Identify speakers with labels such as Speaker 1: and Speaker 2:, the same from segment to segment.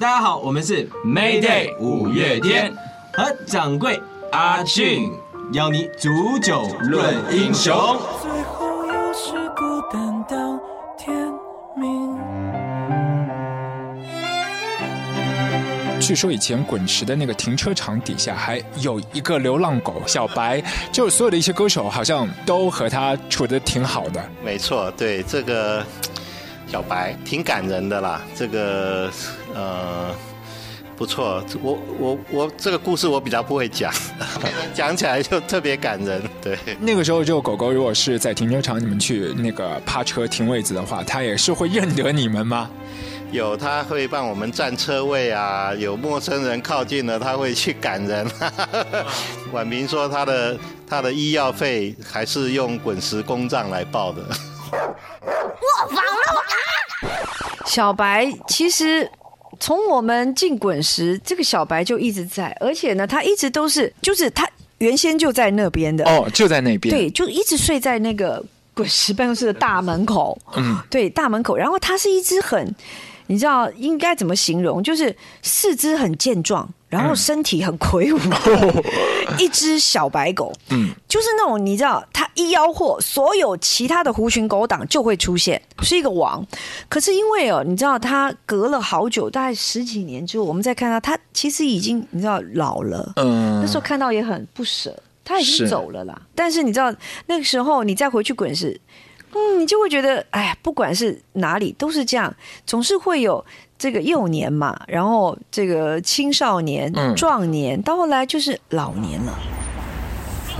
Speaker 1: 大家好，我们是
Speaker 2: Mayday 五月天
Speaker 1: 和掌柜
Speaker 2: 阿俊，
Speaker 1: 邀你煮酒论英雄。
Speaker 3: 最后又是孤单到天明。
Speaker 4: 据说以前滚石的那个停车场底下还有一个流浪狗小白，就是所有的一些歌手好像都和他处的挺好的。
Speaker 5: 没错，对这个 小白挺感人的啦。这个呃不错，我我我这个故事我比较不会讲，讲起来就特别感人。对，
Speaker 4: 那个时候就狗狗如果是在停车场你们去那个趴车停位子的话，它也是会认得你们吗？
Speaker 5: 有他会帮我们占车位啊，有陌生人靠近了，他会去赶人。婉明说他的他的医药费还是用滚石公账来报的。
Speaker 6: 小白其实从我们进滚石，这个小白就一直在，而且呢，他一直都是，就是他原先就在那边的，
Speaker 4: 哦，就在那边。
Speaker 6: 对，就一直睡在那个滚石办公室的大门口，
Speaker 4: 嗯，
Speaker 6: 对，大门口。然后他是一只很，你知道应该怎么形容？就是四肢很健壮，然后身体很魁梧，一只小白狗。
Speaker 4: 嗯，
Speaker 6: 就是那种你知道，它一吆喝，所有其他的狐群狗党就会出现，是一个王。可是因为哦，你知道它隔了好久，大概十几年之后，我们再看到它，其实已经你知道老了。
Speaker 4: 嗯
Speaker 6: 那时候看到也很不舍，他已经走了啦。但是你知道那个时候你再回去滚石，嗯，你就会觉得，哎，不管是哪里都是这样，总是会有这个幼年嘛，然后这个青少年、
Speaker 4: 嗯
Speaker 6: 壮年，到后来就是老年了。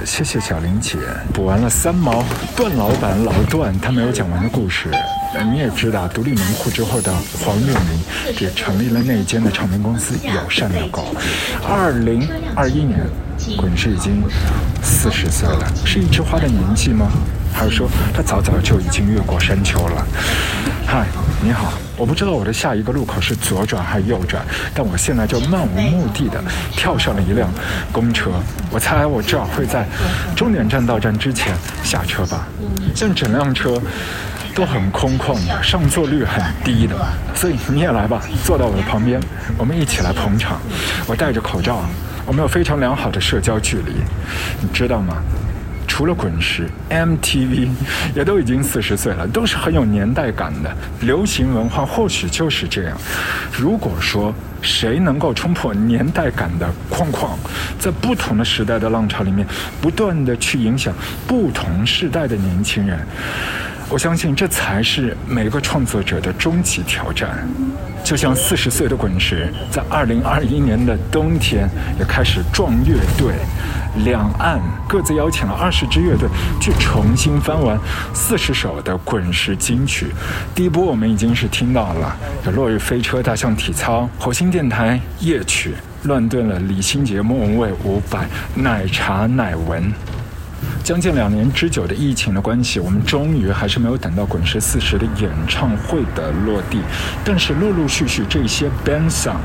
Speaker 4: 谢谢小玲姐，补完了三毛段老板老段他没有讲完的故事。呃你也知道，独立门户之后的黄月明也成立了那间的唱片公司友善的狗。二零二一年，滚石已经四十岁了，是一枝花的年纪吗？还是说他早早就已经越过山丘了？嗨，你好，我不知道我的下一个路口是左转还是右转，但我现在就漫无目的的跳上了一辆公车。我猜我至少会在终点站到站之前下车吧。像整辆车都很空旷的，上座率很低的，所以你也来吧，坐到我的旁边，我们一起来捧场。我戴着口罩，我们有非常良好的社交距离，你知道吗？除了滚石，MTV 也都已经四十岁了，都是很有年代感的。流行文化或许就是这样。如果说谁能够冲破年代感的框框，在不同的时代的浪潮里面，不断的去影响不同世代的年轻人，我相信这才是每个创作者的终极挑战。就像四十岁的滚石，在二零二一年的冬天也开始壮乐队，两岸各自邀请了二十支乐队去重新翻完四十首的滚石金曲。第一波我们已经是听到了，有《落日飞车》《大象体操》《火星电台》夜曲，乱炖了李心洁、莫文蔚、伍佰、奶茶、奶文。将近两年之久的疫情的关系，我们终于还是没有等到滚石四十的演唱会的落地，但是陆陆续续这些 band song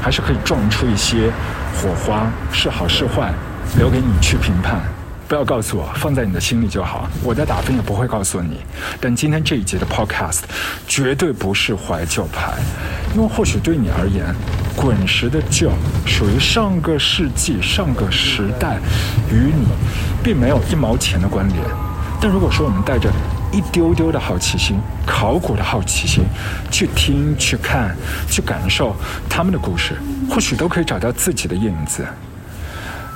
Speaker 4: 还是可以撞出一些火花，是好是坏，留给你去评判。不要告诉我，放在你的心里就好。我的打分也不会告诉你。但今天这一集的 podcast 绝对不是怀旧派，因为或许对你而言，滚石的旧属于上个世纪、上个时代，与你并没有一毛钱的关联。但如果说我们带着一丢丢的好奇心、考古的好奇心，去听、去看、去感受他们的故事，或许都可以找到自己的影子。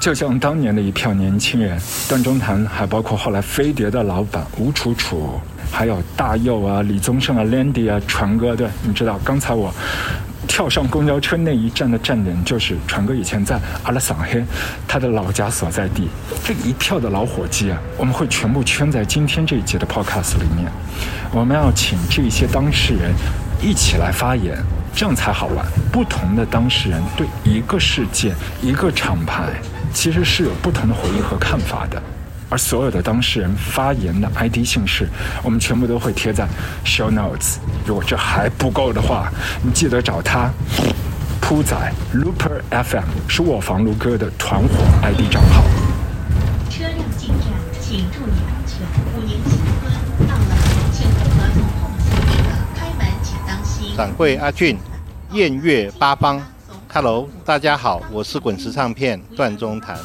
Speaker 4: 就像当年的一票年轻人，段中谭，还包括后来飞碟的老板吴楚楚，还有大佑啊、李宗盛啊、Landy 啊、传哥。对，你知道刚才我跳上公交车那一站的站点，就是传哥以前在阿拉桑黑他的老家所在地。这一票的老伙计啊，我们会全部圈在今天这一节的 Podcast 里面。我们要请这些当事人一起来发言。这样才好玩。不同的当事人对一个事件、一个厂牌，其实是有不同的回忆和看法的。而所有的当事人发言的 ID 姓氏，我们全部都会贴在 show notes。如果这还不够的话，你记得找他。铺仔 Looper FM 是我房卢哥的团伙 ID 账号。
Speaker 7: 车辆进站，请注意安全。五年新婚到了，请配合从后门下车，开门请当心。
Speaker 5: 掌柜阿俊，艳月八方。Hello，大家好，我是滚石唱片段中谭。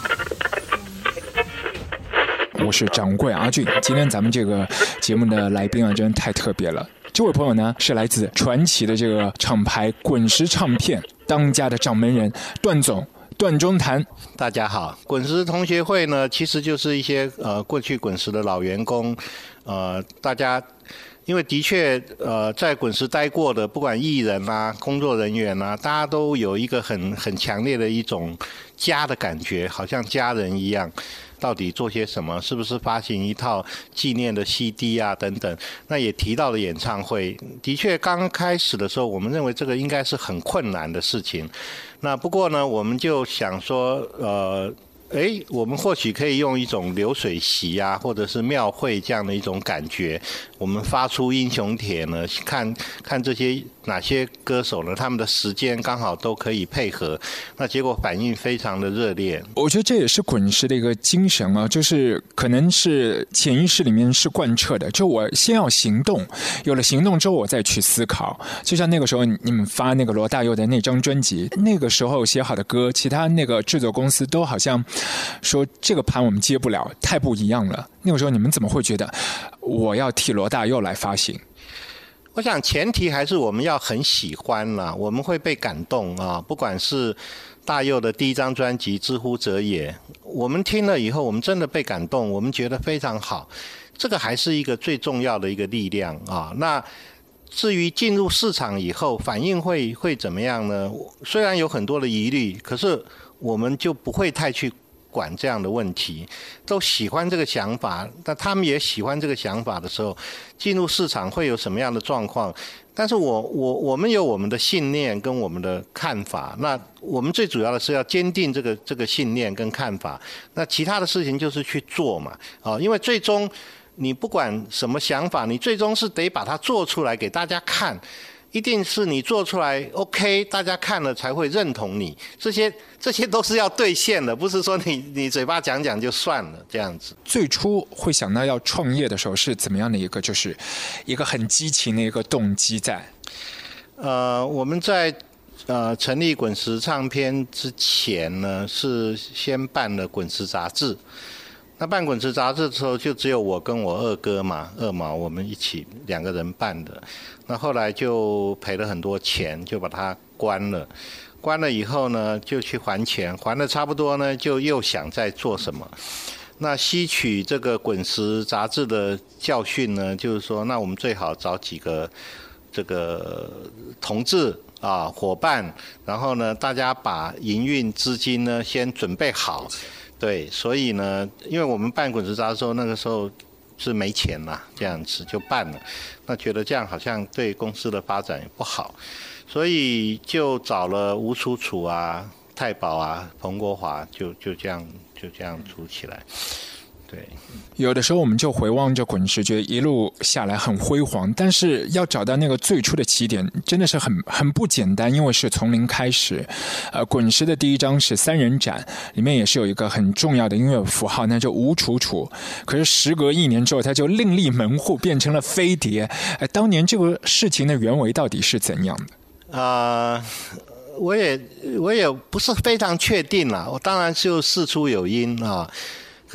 Speaker 4: 我是掌柜阿俊，今天咱们这个节目的来宾啊，真的太特别了。这位朋友呢，是来自传奇的这个厂牌滚石唱片当家的掌门人段总段中谭。
Speaker 5: 大家好，滚石同学会呢，其实就是一些呃过去滚石的老员工，呃，大家。因为的确，呃，在滚石待过的，不管艺人啊、工作人员啊，大家都有一个很很强烈的一种家的感觉，好像家人一样。到底做些什么？是不是发行一套纪念的 CD 啊？等等。那也提到了演唱会，的确刚开始的时候，我们认为这个应该是很困难的事情。那不过呢，我们就想说，呃。哎，我们或许可以用一种流水席啊，或者是庙会这样的一种感觉，我们发出英雄帖呢，看看这些哪些歌手呢，他们的时间刚好都可以配合，那结果反应非常的热烈。
Speaker 4: 我觉得这也是滚石的一个精神啊，就是可能是潜意识里面是贯彻的，就我先要行动，有了行动之后我再去思考。就像那个时候你们发那个罗大佑的那张专辑，那个时候写好的歌，其他那个制作公司都好像。说这个盘我们接不了，太不一样了。那个时候你们怎么会觉得我要替罗大佑来发行？
Speaker 5: 我想前提还是我们要很喜欢啦，我们会被感动啊。不管是大佑的第一张专辑《知乎者也》，我们听了以后，我们真的被感动，我们觉得非常好。这个还是一个最重要的一个力量啊。那至于进入市场以后反应会会怎么样呢？虽然有很多的疑虑，可是。我们就不会太去管这样的问题，都喜欢这个想法，但他们也喜欢这个想法的时候，进入市场会有什么样的状况？但是我我我们有我们的信念跟我们的看法，那我们最主要的是要坚定这个这个信念跟看法，那其他的事情就是去做嘛，啊，因为最终你不管什么想法，你最终是得把它做出来给大家看。一定是你做出来 OK，大家看了才会认同你。这些这些都是要兑现的，不是说你你嘴巴讲讲就算了这样子。
Speaker 4: 最初会想到要创业的时候是怎么样的一个，就是一个很激情的一个动机在。
Speaker 5: 呃，我们在呃成立滚石唱片之前呢，是先办了滚石杂志。那办滚石杂志的时候，就只有我跟我二哥嘛，二毛，我们一起两个人办的。那后来就赔了很多钱，就把它关了。关了以后呢，就去还钱，还的差不多呢，就又想再做什么。那吸取这个滚石杂志的教训呢，就是说，那我们最好找几个这个同志啊伙伴，然后呢，大家把营运资金呢先准备好。对，所以呢，因为我们办滚石杂志时候，那个时候是没钱嘛，这样子就办了。那觉得这样好像对公司的发展也不好，所以就找了吴楚楚啊、太保啊、彭国华，就就这样就这样组起来。对，
Speaker 4: 有的时候我们就回望着滚石，觉得一路下来很辉煌，但是要找到那个最初的起点，真的是很很不简单，因为是从零开始。呃，滚石的第一张是三人展，里面也是有一个很重要的音乐符号，那就吴楚楚。可是时隔一年之后，他就另立门户，变成了飞碟。哎，当年这个事情的原委到底是怎样的？
Speaker 5: 啊，我也我也不是非常确定了，我当然就事出有因啊。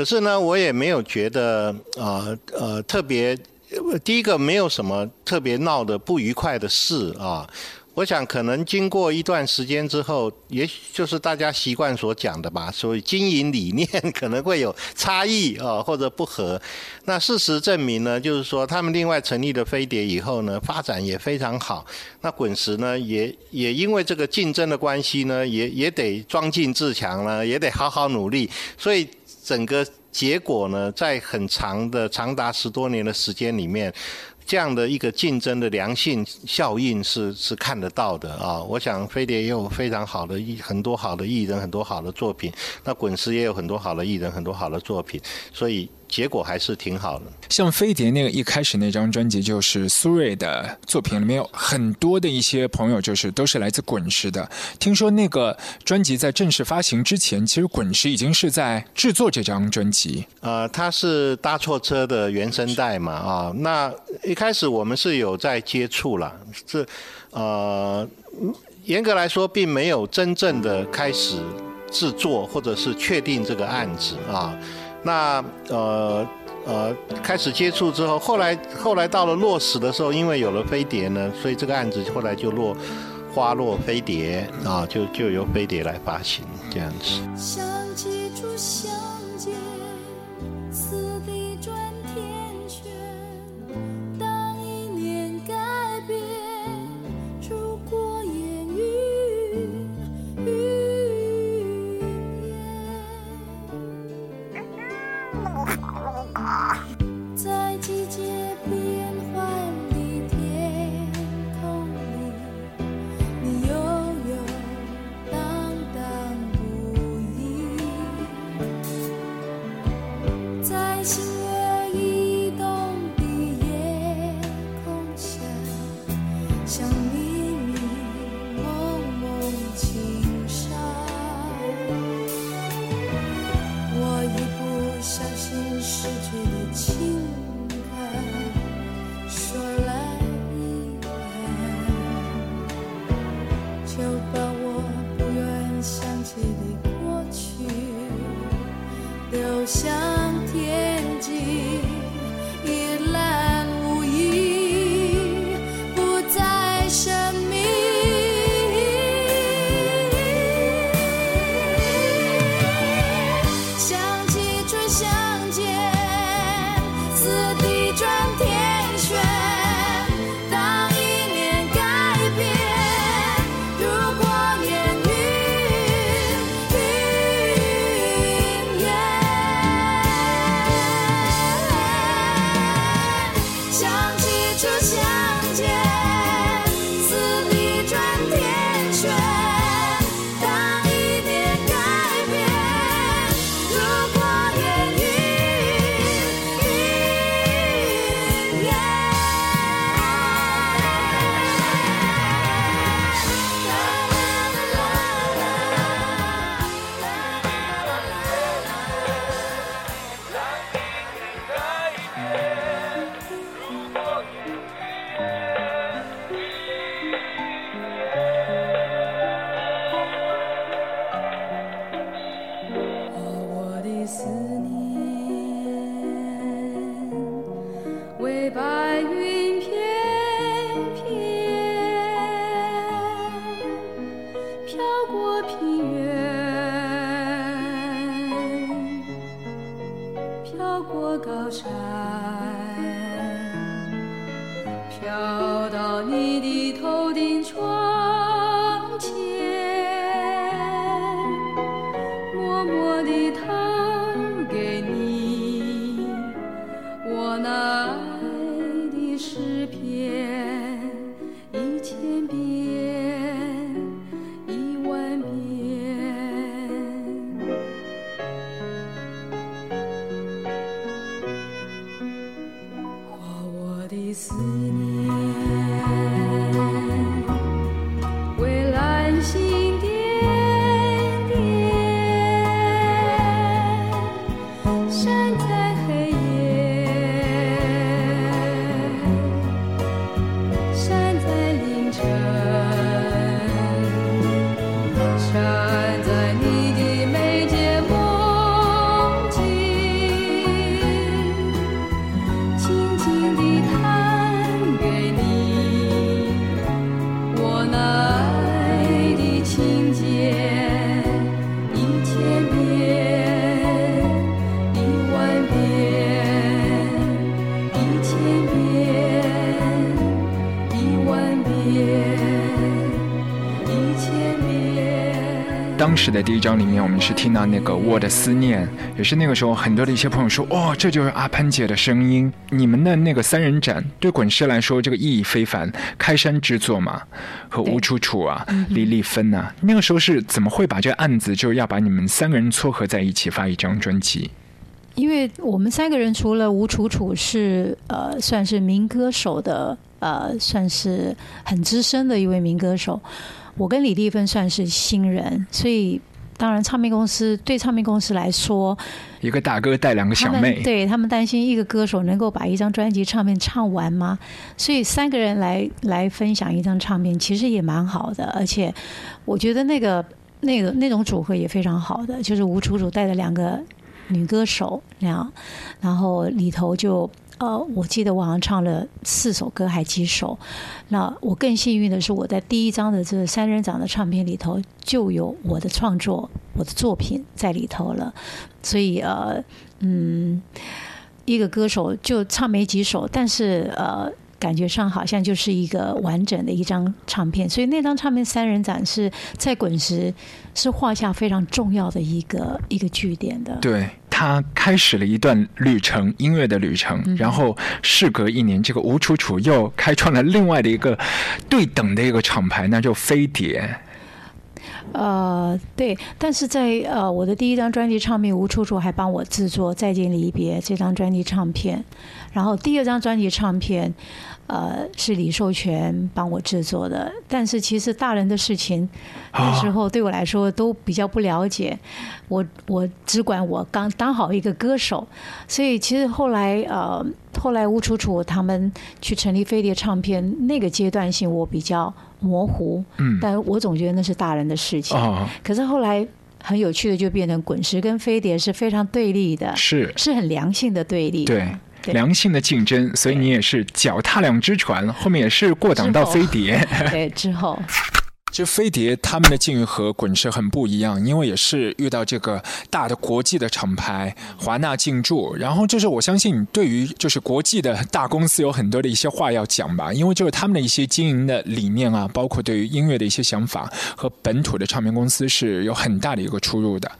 Speaker 5: 可是呢，我也没有觉得啊呃特别，第一个没有什么特别闹的不愉快的事啊。我想可能经过一段时间之后，也许就是大家习惯所讲的吧，所以经营理念可能会有差异啊或者不合。那事实证明呢，就是说他们另外成立了飞碟以后呢，发展也非常好。那滚石呢，也也因为这个竞争的关系呢，也也得装进自强了，也得好好努力，所以。整个结果呢，在很长的长达十多年的时间里面，这样的一个竞争的良性效应是是看得到的啊。我想飞碟也有非常好的艺，很多好的艺人，很多好的作品。那滚石也有很多好的艺人，很多好的作品，所以。结果还是挺好的。
Speaker 4: 像飞碟那个一开始那张专辑，就是苏芮的作品里面有很多的一些朋友，就是都是来自滚石的。听说那个专辑在正式发行之前，其实滚石已经是在制作这张专辑。
Speaker 5: 呃，它是搭错车的原声带嘛啊。那一开始我们是有在接触了，这呃。
Speaker 3: 严格来说，并没有真正的开始制作或者是确定这个案子啊。那呃呃，开始接触之后，后来后来到了落实的时候，因为有了飞碟呢，所以这个案子后来就落花落飞碟啊，就就由飞碟来发行这样子。
Speaker 8: 我遍。
Speaker 4: 当时的第一章里面，我们是听到那个《我的思念》，也是那个时候很多的一些朋友说，哦，这就是阿潘姐的声音。你们的那个三人展对滚石来说，这个意义非凡，开山之作嘛，和吴楚楚啊、李丽芬啊，那个时候是怎么会把这个案子就要把你们三个人撮合在一起发一张专辑？
Speaker 9: 因为我们三个人除了吴楚楚是呃算是民歌手的呃算是很资深的一位民歌手，我跟李丽芬算是新人，所以当然唱片公司对唱片公司来说，
Speaker 4: 一个大哥带两个小妹，
Speaker 9: 对他们担心一个歌手能够把一张专辑唱片唱完吗？所以三个人来来分享一张唱片，其实也蛮好的。而且我觉得那个那个那种组合也非常好的，就是吴楚楚带着两个女歌手那样，然后里头就。呃，我记得我好像唱了四首歌，还几首。那我更幸运的是，我在第一张的这个三人长的唱片里头就有我的创作、我的作品在里头了。所以呃，嗯，一个歌手就唱没几首，但是呃，感觉上好像就是一个完整的一张唱片。所以那张唱片《三人展》是在滚石是画下非常重要的一个一个据点的。
Speaker 4: 对他开始了一段旅程，音乐的旅程。然后事隔一年，这个吴楚楚又开创了另外的一个对等的一个厂牌，那就飞碟。
Speaker 9: 呃，对，但是在呃我的第一张专辑唱片，吴楚楚还帮我制作《再见离别》这张专辑唱片，然后第二张专辑唱片，呃是李寿全帮我制作的。但是其实大人的事情，那时候对我来说都比较不了解，我我只管我刚当好一个歌手，所以其实后来呃后来吴楚楚他们去成立飞碟唱片那个阶段性我比较模糊，
Speaker 4: 嗯
Speaker 9: 但我总觉得那是大人的事情。
Speaker 4: 哦，
Speaker 9: 可是后来很有趣的就变成滚石跟飞碟是非常对立的，
Speaker 4: 是
Speaker 9: 是很良性的对立的。
Speaker 4: 对。
Speaker 9: 对
Speaker 4: 良性的竞争，所以你也是脚踏两只船，后面也是过档到飞碟。
Speaker 9: 对，之后
Speaker 4: 就飞碟他们的境遇和滚石很不一样，因为也是遇到这个大的国际的厂牌华纳进驻，然后就是我相信你对于就是国际的大公司有很多的一些话要讲吧，因为就是他们的一些经营的理念啊，包括对于音乐的一些想法和本土的唱片公司是有很大的一个出入的。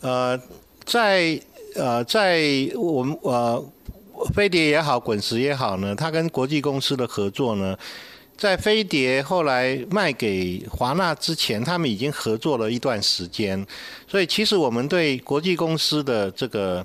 Speaker 5: 呃，在呃，在我们呃飞碟也好，滚石也好呢，它跟国际公司的合作呢，在飞碟后来卖给华纳之前，他们已经合作了一段时间，所以其实我们对国际公司的这个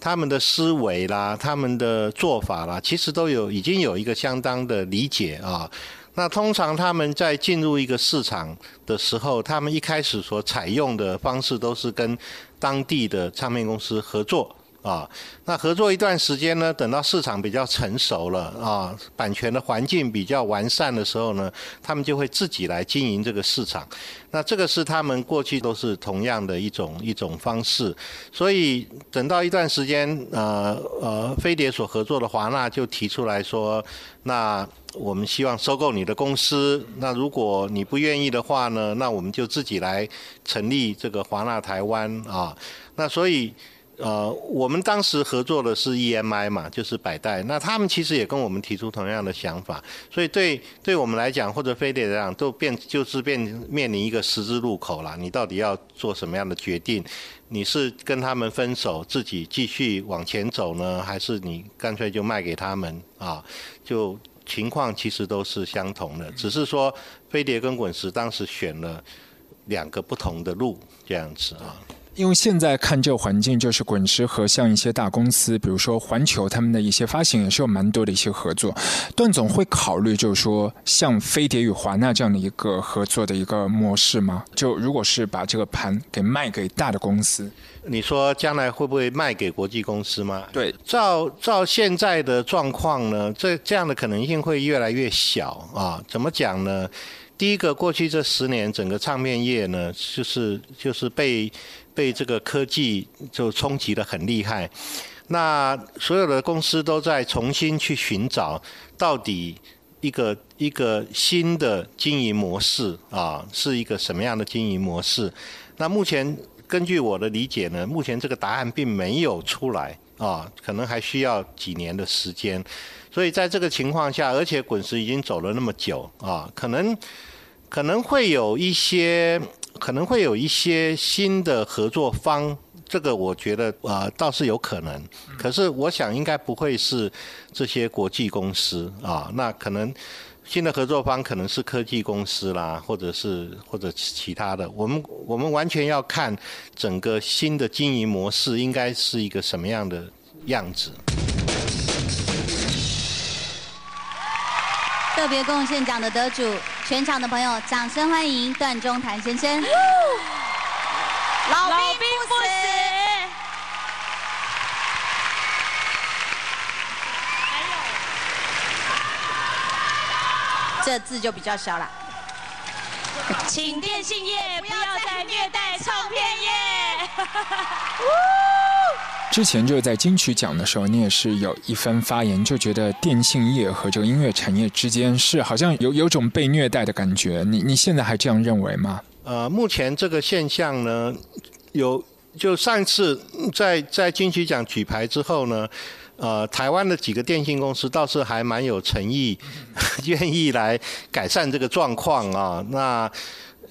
Speaker 5: 他们的思维啦、他们的做法啦，其实都有已经有一个相当的理解啊。那通常他们在进入一个市场的时候，他们一开始所采用的方式都是跟当地的唱片公司合作啊。那合作一段时间呢，等到市场比较成熟了啊，版权的环境比较完善的时候呢，他们就会自己来经营这个市场。那这个是他们过去都是同样的一种一种方式，所以等到一段时间，呃呃，飞碟所合作的华纳就提出来说，那我们希望收购你的公司。那如果你不愿意的话呢，那我们就自己来成立这个华纳台湾啊。那所以。呃，我们当时合作的是 EMI 嘛，就是百代。那他们其实也跟我们提出同样的想法，所以对对我们来讲，或者飞碟来讲，都变就是变面临一个十字路口了。你到底要做什么样的决定？你是跟他们分手，自己继续往前走呢，还是你干脆就卖给他们啊？就情况其实都是相同的，只是说飞碟跟滚石当时选了两个不同的路，这样子啊。
Speaker 4: 因为现在看这个环境，就是滚石和像一些大公司，比如说环球他们的一些发行也是有蛮多的一些合作。段总会考虑，就是说像飞碟与华纳这样的一个合作的一个模式吗？就如果是把这个盘给卖给大的公司，
Speaker 5: 你说将来会不会卖给国际公司吗？
Speaker 4: 对，
Speaker 5: 照照现在的状况呢，这这样的可能性会越来越小啊。怎么讲呢？第一个，过去这十年，整个唱片业呢，就是就是被被这个科技就冲击的很厉害。那所有的公司都在重新去寻找，到底一个一个新的经营模式啊，是一个什么样的经营模式？那目前根据我的理解呢，目前这个答案并没有出来啊，可能还需要几年的时间。所以在这个情况下，而且滚石已经走了那么久啊，可能可能会有一些，可能会有一些新的合作方。这个我觉得啊、倒是有可能，可是我想应该不会是这些国际公司啊，那可能新的合作方可能是科技公司啦，或者是或者其他的。我们我们完全要看整个新的经营模式应该是一个什么样的样子。
Speaker 10: 特别贡献奖的得主，全场的朋友，掌声欢迎段中谭先生。老兵不死。这字就比较小了。请电信业不要再虐待。
Speaker 4: 之前就是在金曲奖的时候，你也是有一番发言，就觉得电信业和这个音乐产业之间是好像有有种被虐待的感觉。你你现在还这样认为吗？
Speaker 5: 呃，目前这个现象呢，有就上次在在金曲奖举牌之后呢，呃，台湾的几个电信公司倒是还蛮有诚意，愿意来改善这个状况啊。那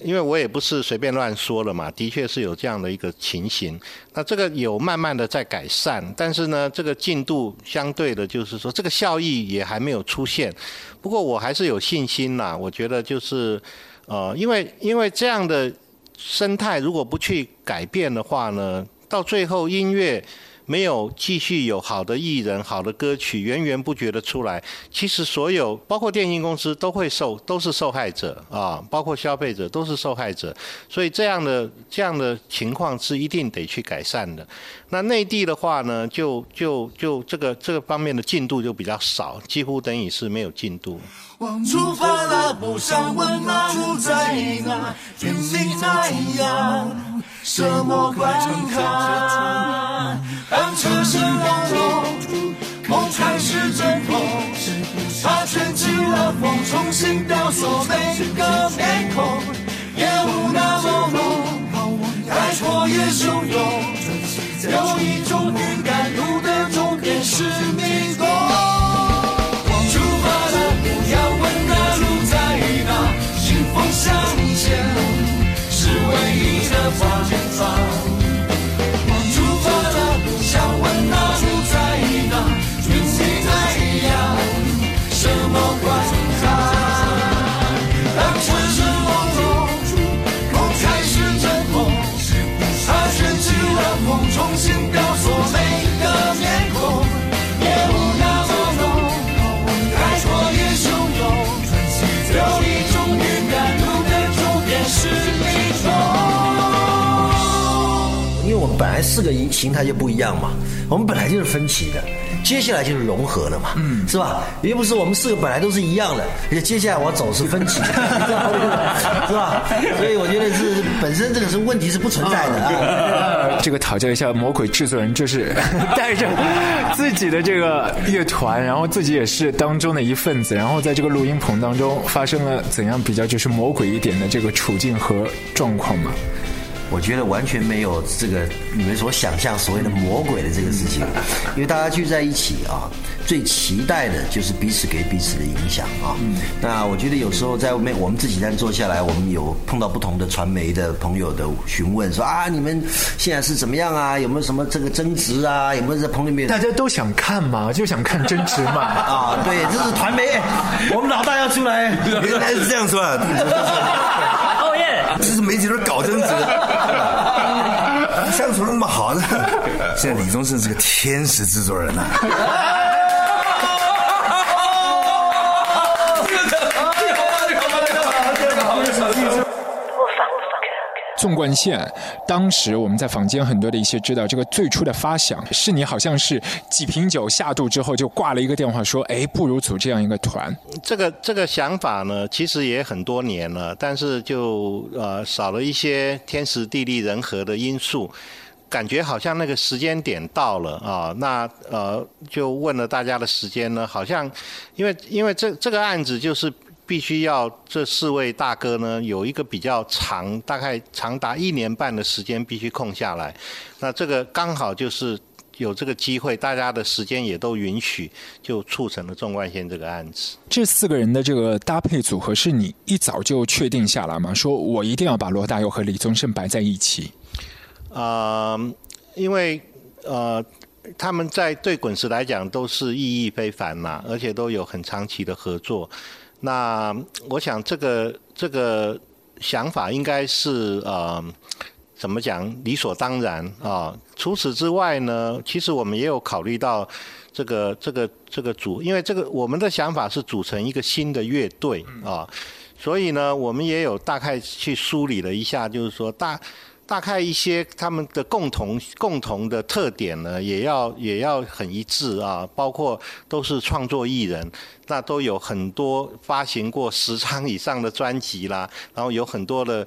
Speaker 5: 因为我也不是随便乱说了嘛，的确是有这样的一个情形。那这个有慢慢的在改善，但是呢，这个进度相对的，就是说这个效益也还没有出现。不过我还是有信心啦，我觉得就是呃，因为因为这样的生态如果不去改变的话呢，到最后音乐。没有继续有好的艺人、好的歌曲源源不绝的出来，其实所有包括电信公司都会受，都是受害者啊，包括消费者都是受害者，所以这样的这样的情况是一定得去改善的。那内地的话呢，就就就这个这个方面的进度就比较少，几乎等于是没有进度。
Speaker 11: 出发了，不想问那路在哪，天命那样，什么关卡？当车声隆隆，梦开始阵痛，他卷起了风，重新雕塑每个面孔，夜雾那么浓，海阔也汹涌，有一种预感，路的终点是迷宫出发了要问那路在哪迎风。向前是唯一
Speaker 12: 的方向。四个形形态就不一样嘛，我们本来就是分歧的，接下来就是融合了嘛，嗯，是吧？又不是我们四个本来都是一样的，而且接下来我走是分歧，是吧？所以我觉得是本身这个是问题是不存在的啊。
Speaker 4: 这个讨教一下魔鬼制作人，就是 带着自己的这个乐团，然后自己也是当中的一份子，然后在这个录音棚当中发生了怎样比较就是魔鬼一点的这个处境和状况吗？
Speaker 12: 我觉得完全没有这个你们所想象所谓的魔鬼的这个事情，因为大家聚在一起啊，最期待的就是彼此给彼此的影响啊。那我觉得有时候在外面，我们自己在坐下来，我们有碰到不同的传媒的朋友的询问，说啊，你们现在是怎么样啊？有没有什么这个争执啊？有没有在棚里面？
Speaker 4: 大家都想看嘛，就想看争执 嘛。
Speaker 12: 啊，对，这是传媒，我们老大要出来，
Speaker 13: 原来是这样说啊。这是媒体都搞政治的。相处那么好的，现在李宗盛是个天使制作人呐。
Speaker 4: 纵贯线，当时我们在坊间很多的一些知道，这个最初的发想是你好像是几瓶酒下肚之后就挂了一个电话说，哎，不如组这样一个团。
Speaker 5: 这个这个想法呢，其实也很多年了，但是就呃少了一些天时地利人和的因素，感觉好像那个时间点到了啊，那呃就问了大家的时间呢，好像因为因为这这个案子就是。必须要这四位大哥呢有一个比较长，大概长达一年半的时间必须空下来。那这个刚好就是有这个机会，大家的时间也都允许，就促成了纵贯线这个案子。
Speaker 4: 这四个人的这个搭配组合是你一早就确定下来吗？说我一定要把罗大佑和李宗盛摆在一起。
Speaker 5: 啊，因为呃，他们在对滚石来讲都是意义非凡嘛，而且都有很长期的合作。那我想这个这个想法应该是呃，怎么讲理所当然啊？除此之外呢，其实我们也有考虑到这个这个这个组，因为这个我们的想法是组成一个新的乐队啊，所以呢，我们也有大概去梳理了一下，就是说大大概一些他们的共同共同的特点呢，也要也要很一致啊，包括都是创作艺人，那都有很多发行过十张以上的专辑啦，然后有很多的。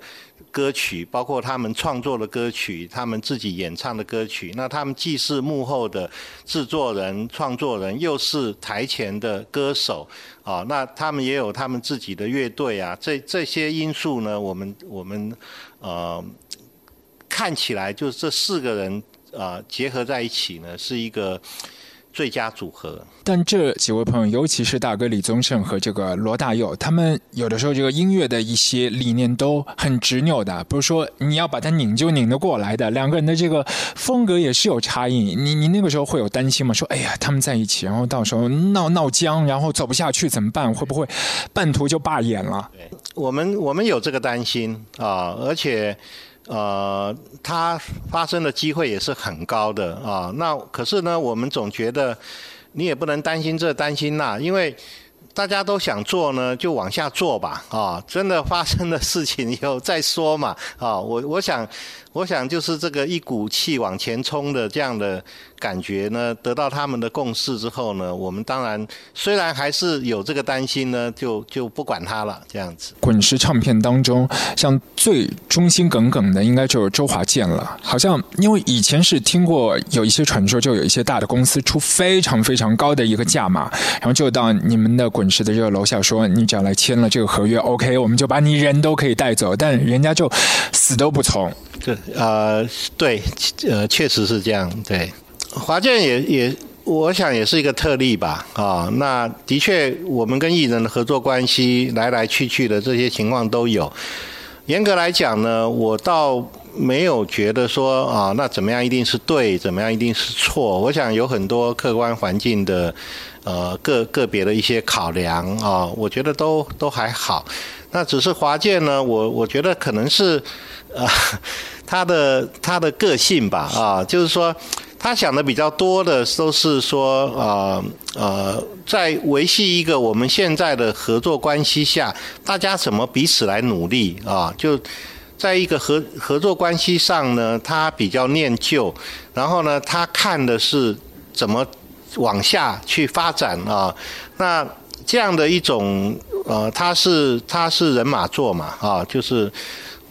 Speaker 5: 歌曲包括他们创作的歌曲，他们自己演唱的歌曲。那他们既是幕后的制作人、创作人，又是台前的歌手啊。那他们也有他们自己的乐队啊。这这些因素呢，我们我们呃看起来就是这四个人啊结合在一起呢，是一个。最佳组合，
Speaker 4: 但这几位朋友，尤其是大哥李宗盛和这个罗大佑，他们有的时候这个音乐的一些理念都很执拗的，不是说你要把它拧就拧得过来的。两个人的这个风格也是有差异。你你那个时候会有担心吗？说哎呀，他们在一起，然后到时候闹闹僵，然后走不下去怎么办？会不会半途就罢演了？
Speaker 5: 对我们我们有这个担心啊，而且。呃，它发生的机会也是很高的啊。那可是呢，我们总觉得你也不能担心这担心那，因为大家都想做呢，就往下做吧啊。真的发生的事情 以后再说嘛啊。我我想。我想就是这个一股气往前冲的这样的感觉呢，得到他们的共识之后呢，我们当然虽然还是有这个担心呢，就就不管他了，这样子。
Speaker 4: 滚石唱片当中，像最忠心耿耿的，应该就是周华健了。好像因为以前是听过有一些传说，就有一些大的公司出非常非常高的一个价码，然后就到你们的滚石的这个楼下说，你只要来签了这个合约，OK，我们就把你人都可以带走，但人家就死都不从。
Speaker 5: 对，呃，对，呃，确实是这样。对，华健也也，我想也是一个特例吧。啊，那的确，我们跟艺人的合作关系来来去去的这些情况都有。严格来讲呢，我倒没有觉得说啊，那怎么样一定是对，怎么样一定是错。我想有很多客观环境的，呃，个个别的一些考量啊，我觉得都都还好。那只是华健呢，我我觉得可能是，啊。他的他的个性吧，啊，就是说，他想的比较多的都是说，呃呃，在维系一个我们现在的合作关系下，大家怎么彼此来努力啊？就在一个合合作关系上呢，他比较念旧，然后呢，他看的是怎么往下去发展啊？那这样的一种，呃，他是他是人马座嘛，啊，就是。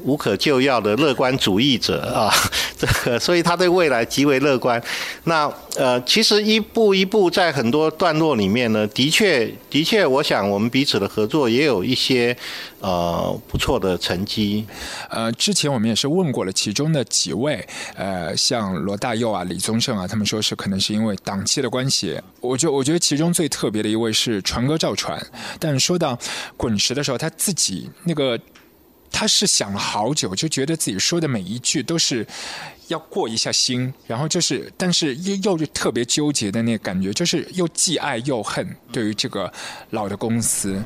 Speaker 5: 无可救药的乐观主义者啊，这个，所以他对未来极为乐观。那呃，其实一步一步在很多段落里面呢，的确，的确，我想我们彼此的合作也有一些呃不错的成绩。
Speaker 4: 呃，之前我们也是问过了其中的几位，呃，像罗大佑啊、李宗盛啊，他们说是可能是因为档期的关系。我觉我觉得其中最特别的一位是传哥赵传，但说到滚石的时候，他自己那个。他是想了好久，就觉得自己说的每一句都是要过一下心，然后就是，但是又又特别纠结的那感觉，就是又既爱又恨。对于这个老的公司，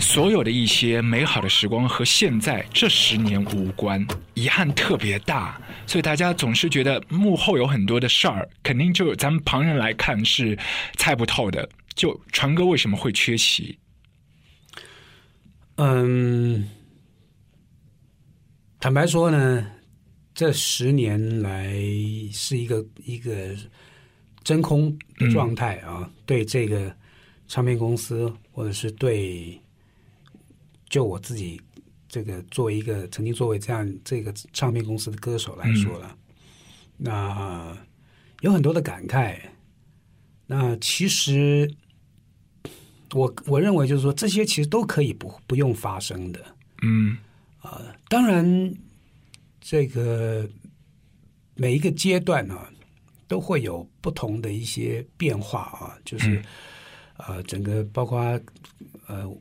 Speaker 4: 所有的一些美好的时光和现在这十年无关，遗憾特别大，所以大家总是觉得幕后有很多的事儿，肯定就咱们旁人来看是猜不透的。就传哥为什么会缺席？
Speaker 14: 嗯，坦白说呢，这十年来是一个一个真空的状态啊。对这个唱片公司，或者是对就我自己这个作为一个曾经作为这样这个唱片公司的歌手来说了，那有很多的感慨。那其实。我我认为就是说，这些其实都可以不不用发生的。
Speaker 4: 嗯，
Speaker 14: 啊，当然，这个每一个阶段呢，都会有不同的一些变化啊，就是呃，整个包括呃，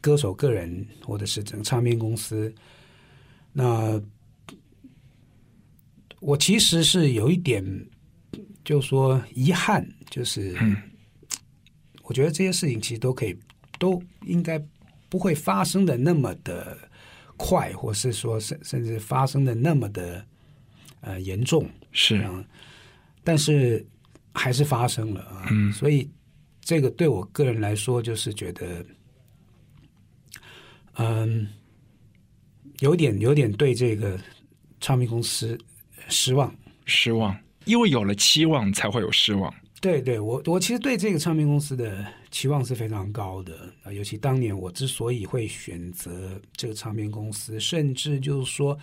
Speaker 14: 歌手个人或者是整个唱片公司，那我其实是有一点，就说遗憾，就是。我觉得这些事情其实都可以，都应该不会发生的那么的快，或是说甚甚至发生的那么的呃严重。
Speaker 4: 是
Speaker 14: 啊，但是还是发生了啊。嗯，所以这个对我个人来说，就是觉得嗯，有点有点对这个唱片公司失望，
Speaker 4: 失望，因为有了期望才会有失望。
Speaker 14: 对对，我我其实对这个唱片公司的期望是非常高的啊，尤其当年我之所以会选择这个唱片公司，甚至就是说，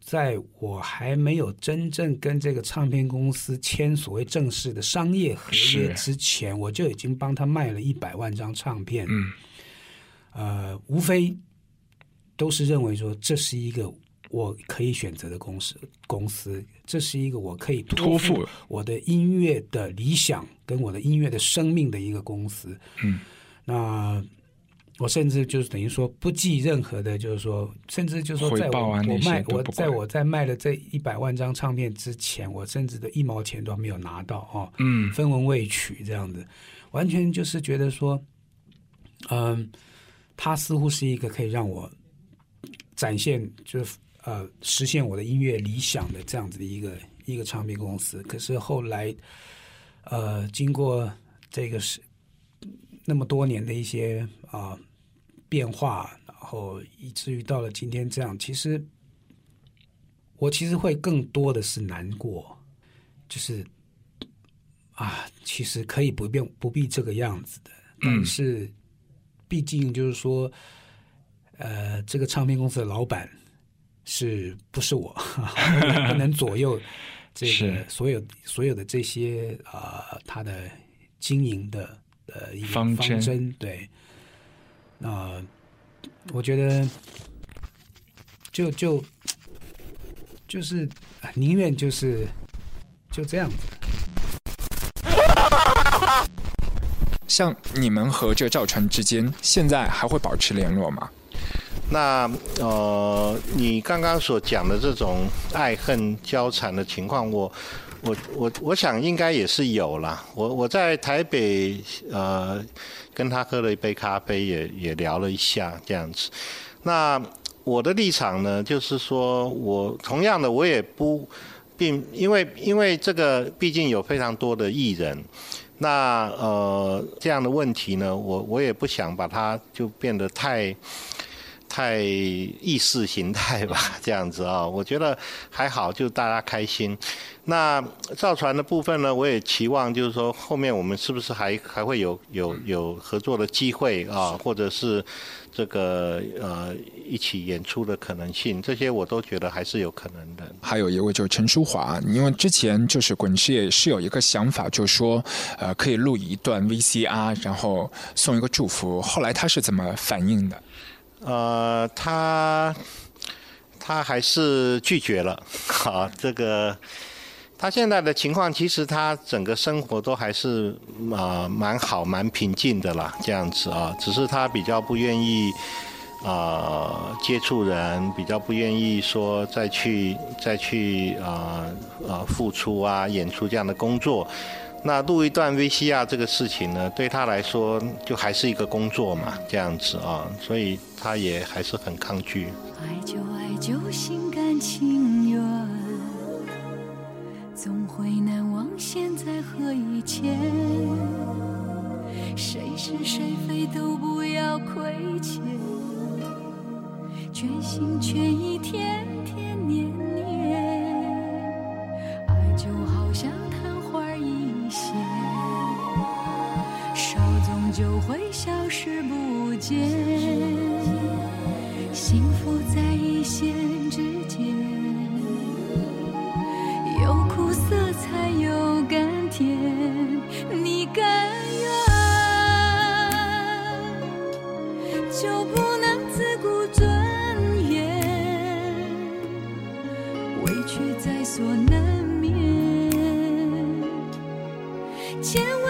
Speaker 14: 在我还没有真正跟这个唱片公司签所谓正式的商业合约之前，我就已经帮他卖了一百万张唱片。
Speaker 4: 嗯，
Speaker 14: 呃，无非都是认为说这是一个。我可以选择的公司，公司，这是一个我可以托付我的音乐的理想跟我的音乐的生命的一个公司。
Speaker 4: 嗯，
Speaker 14: 那我甚至就是等于说不计任何的，就是说，甚至就是说，在我我卖我在我在卖了这一百万张唱片之前，我甚至的一毛钱都没有拿到哦。
Speaker 4: 嗯，
Speaker 14: 分文未取这样子，完全就是觉得说，嗯，它似乎是一个可以让我展现就是。呃，实现我的音乐理想的这样子的一个一个唱片公司，可是后来，呃，经过这个是那么多年的一些啊变化，然后以至于到了今天这样，其实我其实会更多的是难过，就是啊，其实可以不变不必这个样子的，但是毕竟就是说，呃，这个唱片公司的老板。是不是我 不能左右这个所有所有的这些啊？他的经营的呃一个方针对，那我觉得就就就是宁愿就是就这样子。
Speaker 4: 像你们和这赵传之间，现在还会保持联络吗？
Speaker 5: 那呃，你刚刚所讲的这种爱恨交缠的情况，我我我我想应该也是有啦。我我在台北呃跟他喝了一杯咖啡，也也聊了一下这样子。那我的立场呢，就是说我同样的，我也不并因为因为这个毕竟有非常多的艺人，那呃这样的问题呢，我我也不想把它就变得太。太意识形态吧，这样子啊，我觉得还好，就大家开心。那造船的部分呢，我也期望就是说，后面我们是不是还还会有有有合作的机会啊，或者是这个呃一起演出的可能性，这些我都觉得还是有可能的。
Speaker 4: 还有一位就是陈淑华，因为之前就是滚石也是有一个想法，就是说呃可以录一段 VCR，然后送一个祝福，后来他是怎么反应的？
Speaker 5: 呃，他他还是拒绝了。好，这个他现在的情况，其实他整个生活都还是啊蛮好、蛮平静的啦，这样子啊。只是他比较不愿意啊接触人，比较不愿意说再去再去啊啊付出啊演出这样的工作。那录一段 VCR 这个事情呢，对他来说就还是一个工作嘛，这样子啊，所以他也还是很抗拒。
Speaker 3: 爱就爱就心甘情愿，总会难忘现在和以前。谁是谁非都不要亏欠，全心全意天天年年，爱就好像。就会消失不见，幸福在一线之间，有苦涩才有甘甜，你甘愿就不能自顾尊严，委屈在所难千万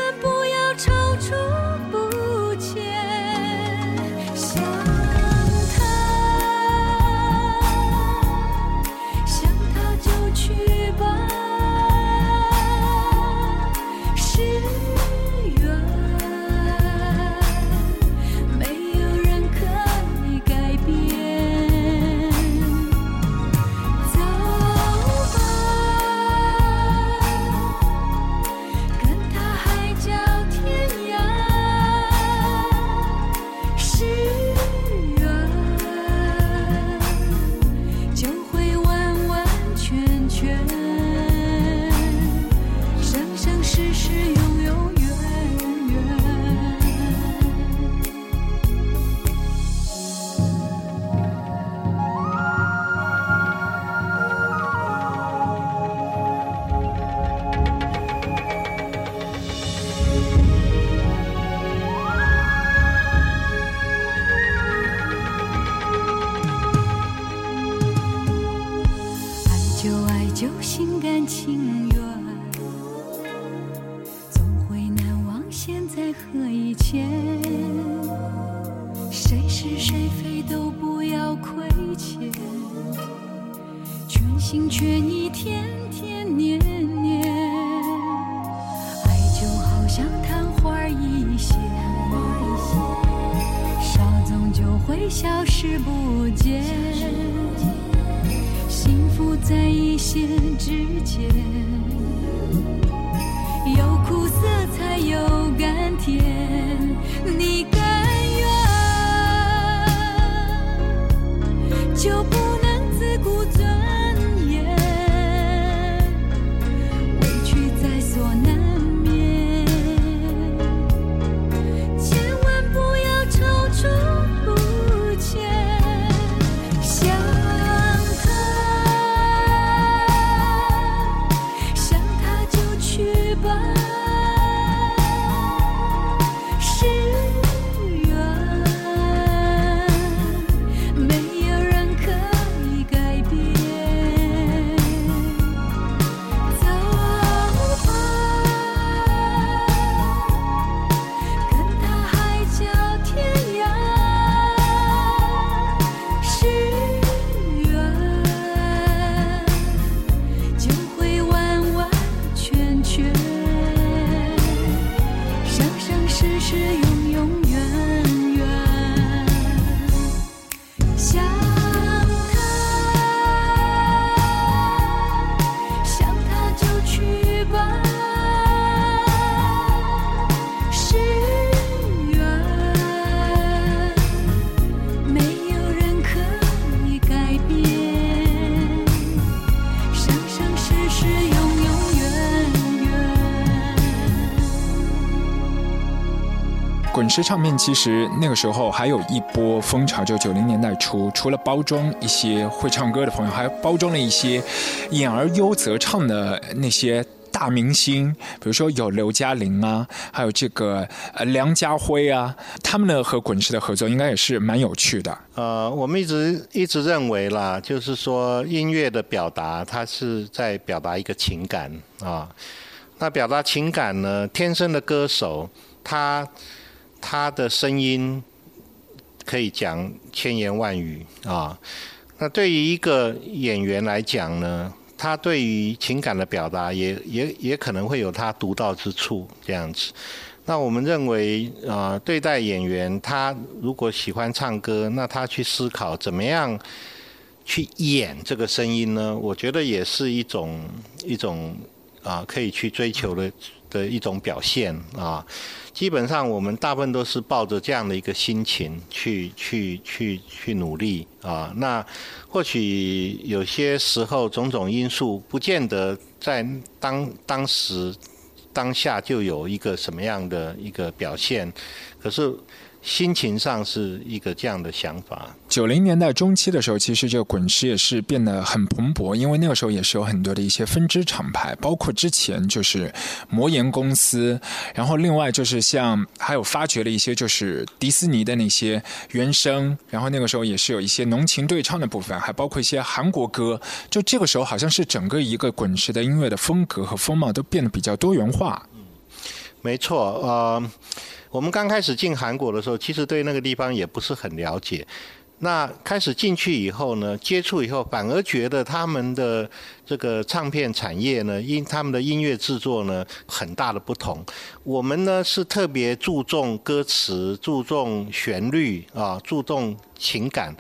Speaker 4: 滚石唱片其实那个时候还有一波风潮，就九零年代初，除了包装一些会唱歌的朋友，还包装了一些演而优则唱的那些。大明星，比如说有刘嘉玲啊，还有这个呃梁家辉啊，他们呢和滚石的合作应该也是蛮有趣的。
Speaker 5: 呃，我们一直一直认为啦，就是说音乐的表达，它是在表达一个情感啊。那表达情感呢，天生的歌手，他他的声音可以讲千言万语啊。那对于一个演员来讲呢，他对于情感的表达也也也可能会有他独到之处，这样子。那我们认为，啊、对待演员，他如果喜欢唱歌，那他去思考怎么样去演这个声音呢？我觉得也是一种一种啊、可以去追求的的一种表现啊。基本上我们大部分都是抱着这样的一个心情去去去去努力啊。那或许有些时候种种因素，不见得在当当时当下就有一个什么样的一个表现，可是心情上是一个这样的想法。
Speaker 4: 九零年代中期的时候，其实这个滚石也是变得很蓬勃，因为那个时候也是有很多的一些分支厂牌，包括之前就是魔岩公司，然后另外就是像还有发掘了一些就是迪士尼的那些原声，然后那个时候也是有一些浓情对唱的部分，还包括一些韩国歌，就这个时候好像是整个一个滚石的音乐的风格和风貌都变得比较多元化。
Speaker 5: 没错，呃，我们刚开始进韩国的时候，其实对那个地方也不是很了解。那开始进去以后呢，接触以后，反而觉得他们的这个唱片产业呢，音他们的音乐制作呢，很大的不同。我们呢是特别注重歌词、注重旋律啊，注重情感。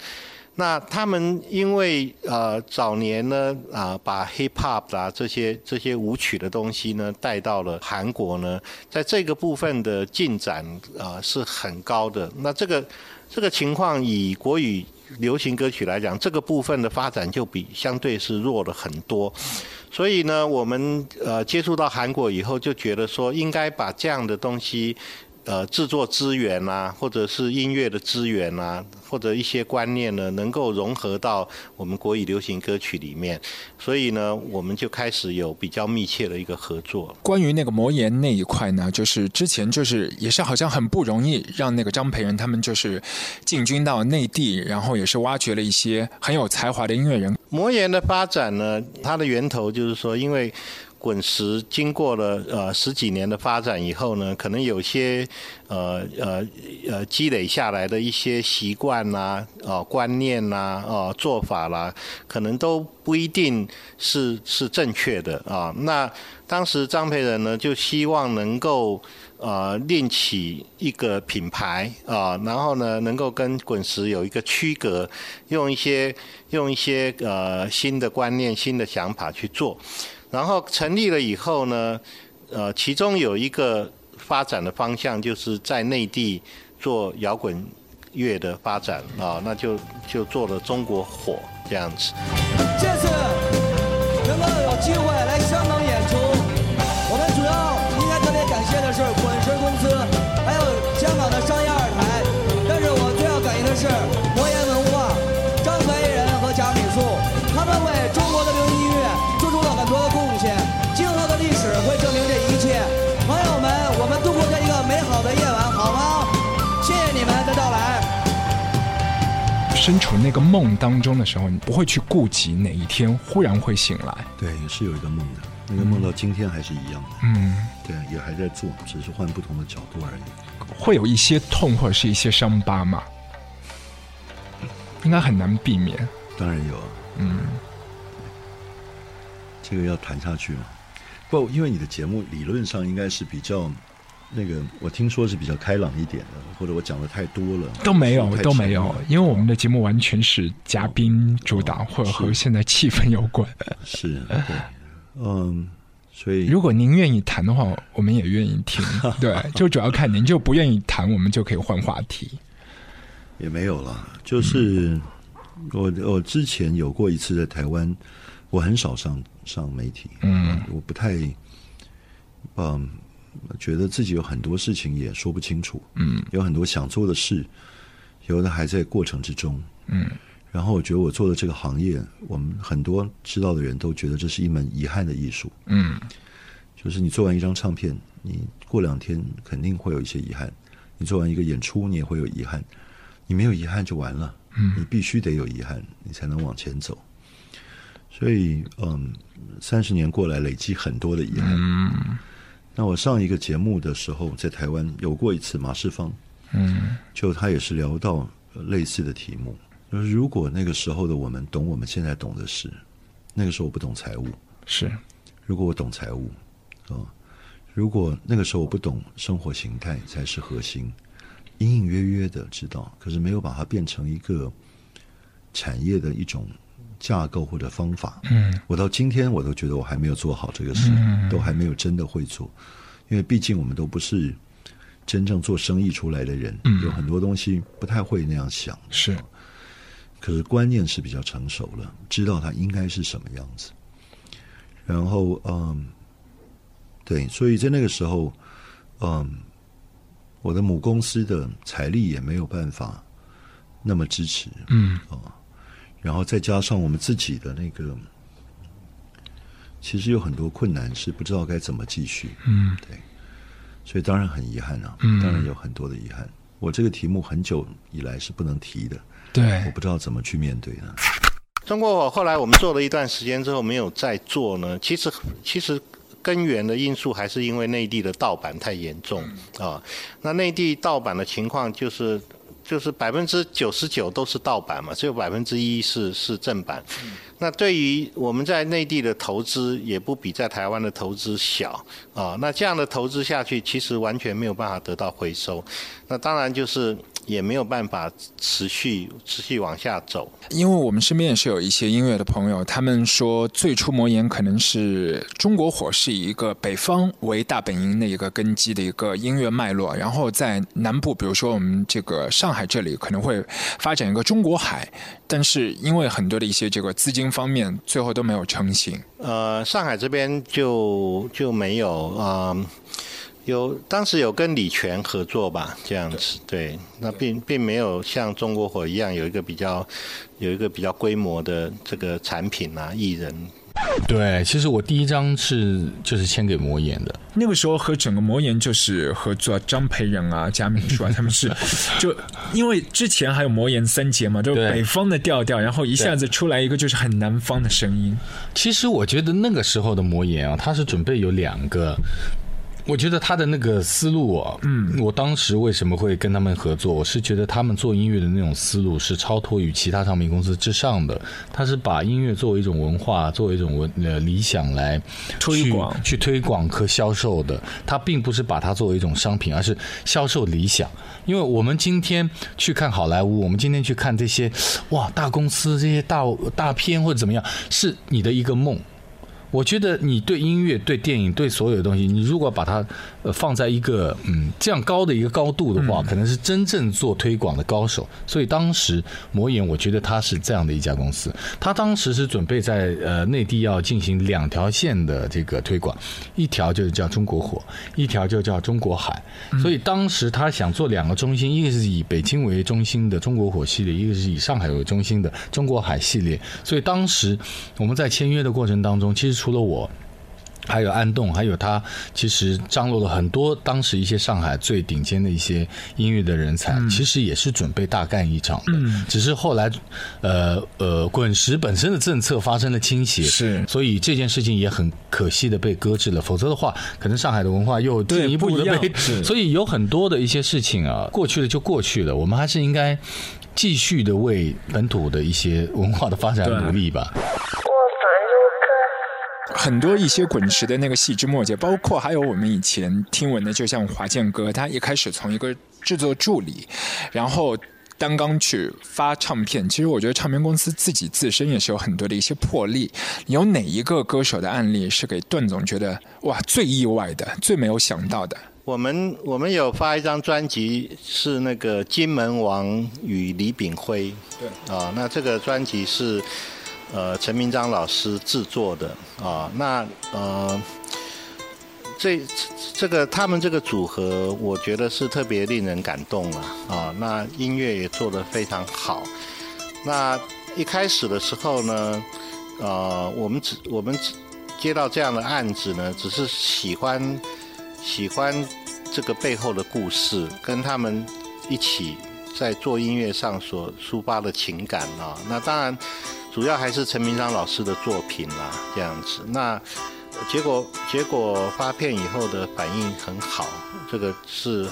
Speaker 5: 那他们因为呃早年呢啊、把 hip hop 啦、这些这些舞曲的东西呢带到了韩国呢，在这个部分的进展啊、是很高的。那这个这个情况以国语流行歌曲来讲，这个部分的发展就比相对是弱了很多。所以呢，我们呃接触到韩国以后，就觉得说应该把这样的东西。呃，制作资源啊，或者是音乐的资源啊，或者一些观念呢，能够融合到我们国语流行歌曲里面，所以呢，我们就开始有比较密切的一个合作。
Speaker 4: 关于那个魔岩那一块呢，就是之前就是也是好像很不容易让那个张培仁他们就是进军到内地，然后也是挖掘了一些很有才华的音乐人。
Speaker 5: 魔岩的发展呢，它的源头就是说，因为滚石经过了呃十几年的发展以后呢，可能有些呃呃呃积累下来的一些习惯啦、啊、观念啦、啊、做法啦，可能都不一定是是正确的啊。那当时张培仁呢，就希望能够呃另起一个品牌啊，然后呢，能够跟滚石有一个区隔，用一些用一些呃新的观念、新的想法去做。然后成立了以后呢，呃，其中有一个发展的方向就是在内地做摇滚乐的发展啊，那就就做了中国火这样子。
Speaker 4: 身处那个梦当中的时候，你不会去顾及哪一天忽然会醒来。
Speaker 15: 对，也是有一个梦的，那个梦到今天还是一样的。
Speaker 4: 嗯，
Speaker 15: 对，也还在做，只是换不同的角度而已。
Speaker 4: 会有一些痛或者是一些伤疤吗？应该很难避免。
Speaker 15: 当然有啊，
Speaker 4: 嗯，
Speaker 15: 这个要谈下去嘛。不，因为你的节目理论上应该是比较那个，我听说是比较开朗一点的，或者我讲的太多了，
Speaker 4: 都没有都没有，因为我们的节目完全是嘉宾主导，或者和现在气氛有关。
Speaker 15: 是，对，嗯，所以
Speaker 4: 如果您愿意谈的话，我们也愿意听。对，就主要看您就不愿意谈，我们就可以换话题。
Speaker 15: 也没有了，就是我我之前有过一次在台湾，我很少上上媒体，
Speaker 4: 嗯，
Speaker 15: 我不太，嗯，觉得自己有很多事情也说不清楚，
Speaker 4: 嗯，
Speaker 15: 有很多想做的事，有的还在过程之中，
Speaker 4: 嗯，
Speaker 15: 然后我觉得我做的这个行业，我们很多知道的人都觉得这是一门遗憾的艺术，
Speaker 4: 嗯，
Speaker 15: 就是你做完一张唱片，你过两天肯定会有一些遗憾；你做完一个演出，你也会有遗憾。你没有遗憾就完了，
Speaker 4: 嗯。
Speaker 15: 你必须得有遗憾，你才能往前走。所以，嗯，三十年过来，累积很多的遗憾。
Speaker 4: 嗯
Speaker 15: 那我上一个节目的时候，在台湾有过一次马世芳，
Speaker 4: 嗯。
Speaker 15: 就他也是聊到呃类似的题目，就是如果那个时候的我们懂我们现在懂的事，那个时候我不懂财务，
Speaker 4: 是。
Speaker 15: 如果我懂财务，啊、如果那个时候我不懂生活形态才是核心，隐隐约约的知道，可是没有把它变成一个产业的一种架构或者方法。
Speaker 4: 嗯，
Speaker 15: 我到今天我都觉得我还没有做好这个事，
Speaker 4: 嗯
Speaker 15: 都还没有真的会做，因为毕竟我们都不是真正做生意出来的人，
Speaker 4: 嗯。
Speaker 15: 有很多东西不太会那样想。
Speaker 4: 是，
Speaker 15: 可是观念是比较成熟了，知道它应该是什么样子。然后，嗯，对，所以在那个时候，嗯，我的母公司的财力也没有办法那么支持，
Speaker 4: 嗯。
Speaker 15: 哦，然后再加上我们自己的那个，其实有很多困难是不知道该怎么继续，
Speaker 4: 嗯
Speaker 15: 对，所以当然很遗憾啊，
Speaker 4: 嗯
Speaker 15: 当然有很多的遗憾。我这个题目很久以来是不能提的，
Speaker 4: 对
Speaker 15: 我不知道怎么去面对呢。
Speaker 5: 中国后来我们做了一段时间之后没有再做呢，其实其实根源的因素还是因为内地的盗版太严重啊。那内地盗版的情况就是就是百分之九十九都是盗版嘛，只有百分之一是是正版。那对于我们在内地的投资也不比在台湾的投资小啊。那这样的投资下去，其实完全没有办法得到回收。那当然就是也没有办法持续持续往下走。
Speaker 4: 因为我们身边也是有一些音乐的朋友，他们说最初魔岩可能是中国火是以一个北方为大本营的一个根基的一个音乐脉络，然后在南部，比如说我们这个上海这里可能会发展一个中国海，但是因为很多的一些这个资金方面，最后都没有成型。
Speaker 5: 呃，上海这边就就没有啊、有当时有跟李泉合作吧，这样子，对，那并并没有像中国火一样有一个比较有一个比较规模的这个产品啊，艺人
Speaker 16: 对，其实我第一张是就是签给魔岩的。
Speaker 4: 那个时候和整个魔岩就是合作，张培仁啊、贾敏树啊，他们是 就因为之前还有魔岩三杰嘛，就是北方的调调，然后一下子出来一个就是很南方的声音。
Speaker 16: 其实我觉得那个时候的魔岩啊，他是准备有两个。我觉得他的那个思路啊，嗯，我当时为什么会跟他们合作？我是觉得他们做音乐的那种思路是超脱于其他唱片公司之上的。他是把音乐作为一种文化，作为一种文呃理想来
Speaker 4: 推广、
Speaker 16: 去推广和销售的。他并不是把它作为一种商品，而是销售理想。因为我们今天去看好莱坞，我们今天去看这些哇大公司这些大大片或者怎么样，是你的一个梦。我觉得你对音乐、对电影、对所有的东西，你如果把它呃放在一个嗯这样高的一个高度的话，可能是真正做推广的高手。所以当时魔眼，我觉得它是这样的一家公司。他当时是准备在呃内地要进行两条线的这个推广，一条就是叫中国火，一条就叫中国海。所以当时他想做两个中心，一个是以北京为中心的中国火系列，一个是以上海为中心的中国海系列。所以当时我们在签约的过程当中，其实除了我，还有安栋，还有他，其实张罗了很多当时一些上海最顶尖的一些音乐的人才，其实也是准备大干一场的。只是后来，呃呃，滚石本身的政策发生了倾斜，
Speaker 4: 是，
Speaker 16: 所以这件事情也很可惜的被搁置了。否则的话，可能上海的文化又进一步的被，所以有很多的一些事情啊，过去了就过去了，我们还是应该继续的为本土的一些文化的发展努力吧。
Speaker 4: 很多一些滚石的那个细枝末节，包括还有我们以前听闻的，就像华健哥，他一开始从一个制作助理，然后单刚去发唱片。其实我觉得唱片公司自己自身也是有很多的一些魄力。有哪一个歌手的案例是给段总觉得哇最意外的、最没有想到的？
Speaker 5: 我们我们有发一张专辑，是那个金门王与李炳辉。
Speaker 4: 对
Speaker 5: 啊，那这个专辑是。呃，陈明章老师制作的啊，那呃，这这个他们这个组合，我觉得是特别令人感动啊啊，那音乐也做得非常好。那一开始的时候呢，呃，我们只我们只接到这样的案子呢，只是喜欢喜欢这个背后的故事，跟他们一起在做音乐上所抒发的情感啊，那当然。主要还是陈明章老师的作品啦，这样子。那结果结果发片以后的反应很好，这个是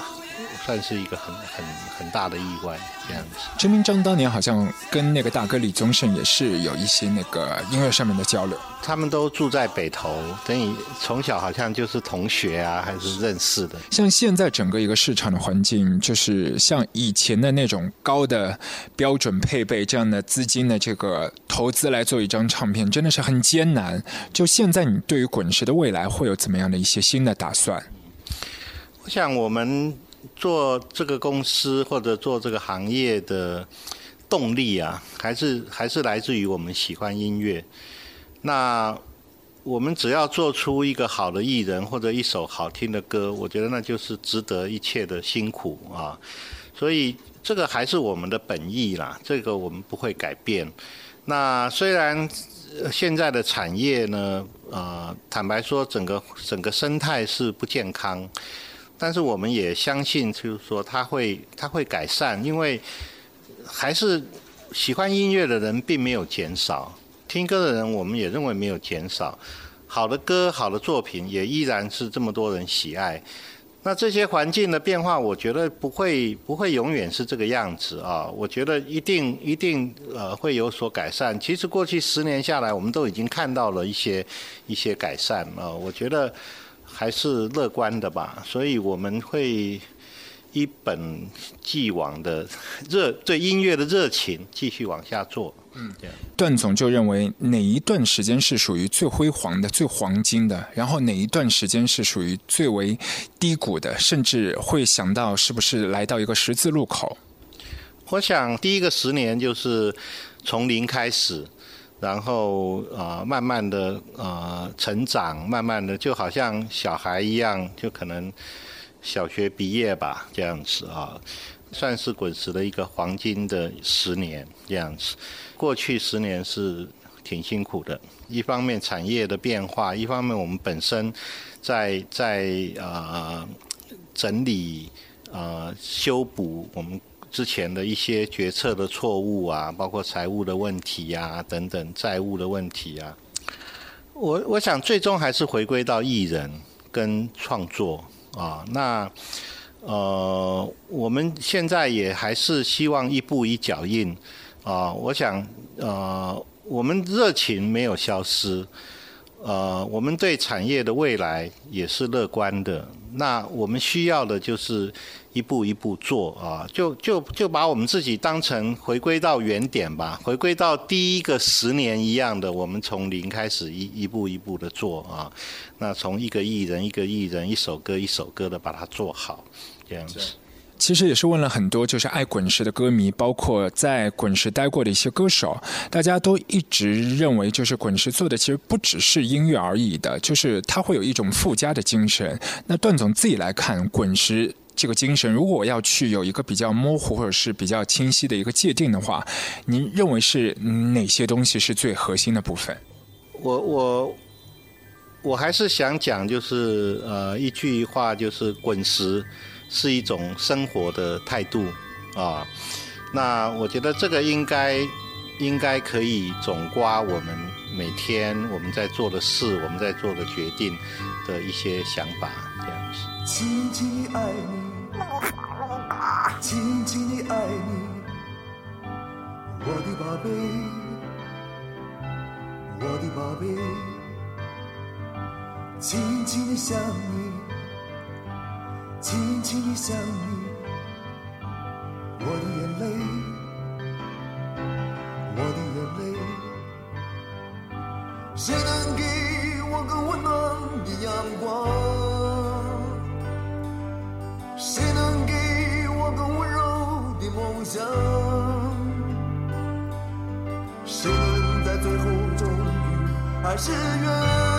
Speaker 5: 算是一个很很很大的意外，这样子。
Speaker 4: 陈明章当年好像跟那个大哥李宗盛也是有一些那个音乐上面的交流。
Speaker 5: 他们都住在北投，等于从小好像就是同学啊，还是认识的。
Speaker 4: 像现在整个一个市场的环境，就是像以前的那种高的标准配备这样的资金的这个投资来做一张唱片，真的是很艰难。就现在，你对于滚石的未来会有怎么样的一些新的打算？
Speaker 5: 我想，我们做这个公司或者做这个行业的动力啊，还是还是来自于我们喜欢音乐。那我们只要做出一个好的艺人或者一首好听的歌，我觉得那就是值得一切的辛苦啊。所以这个还是我们的本意啦，这个我们不会改变。那虽然现在的产业呢，呃，坦白说，整个整个生态是不健康，但是我们也相信，就是说它会它会改善，因为还是喜欢音乐的人并没有减少。听歌的人，我们也认为没有减少。好的歌、好的作品，也依然是这么多人喜爱。那这些环境的变化，我觉得不会不会永远是这个样子啊。我觉得一定一定呃会有所改善。其实过去十年下来，我们都已经看到了一些一些改善啊。我觉得还是乐观的吧。所以我们会一本既往的 热对音乐的热情继续往下做。嗯，
Speaker 4: 段总就认为哪一段时间是属于最辉煌的、最黄金的，然后哪一段时间是属于最为低谷的，甚至会想到是不是来到一个十字路口。
Speaker 5: 我想第一个十年就是从零开始，然后呃慢慢的呃成长，慢慢的就好像小孩一样，就可能小学毕业吧这样子啊，算是滚石的一个黄金的十年这样子。过去十年是挺辛苦的。一方面产业的变化，一方面我们本身在在呃整理呃修补我们之前的一些决策的错误啊，包括财务的问题啊等等债务的问题啊。我我想最终还是回归到艺人跟创作啊，那呃，我们现在也还是希望一步一脚印啊。我想呃，我们热情没有消失，呃，我们对产业的未来也是乐观的。那我们需要的就是一步一步做啊，就就就把我们自己当成回归到原点吧，回归到第一个十年一样的，我们从零开始一一步一步的做啊。那从一个艺人一个艺人，一首歌一首歌的把它做好，这样子。
Speaker 4: 其实也是问了很多就是爱滚石的歌迷，包括在滚石待过的一些歌手，大家都一直认为，就是滚石做的其实不只是音乐而已的，就是它会有一种附加的精神。那段总自己来看，滚石这个精神，如果我要去有一个比较模糊或者是比较清晰的一个界定的话，您认为是哪些东西是最核心的部分？
Speaker 5: 我我我还是想讲，就是呃一句话，就是滚石。是一种生活的态度啊，那我觉得这个应该应该可以总刮我们每天我们在做的事，我们在做的决定的一些想法，这样子。
Speaker 17: 轻轻地爱你，我的宝贝，我的宝贝，轻轻地想你。轻轻地想你，我的眼泪，我的眼泪，谁能给我个温暖的阳光？还是原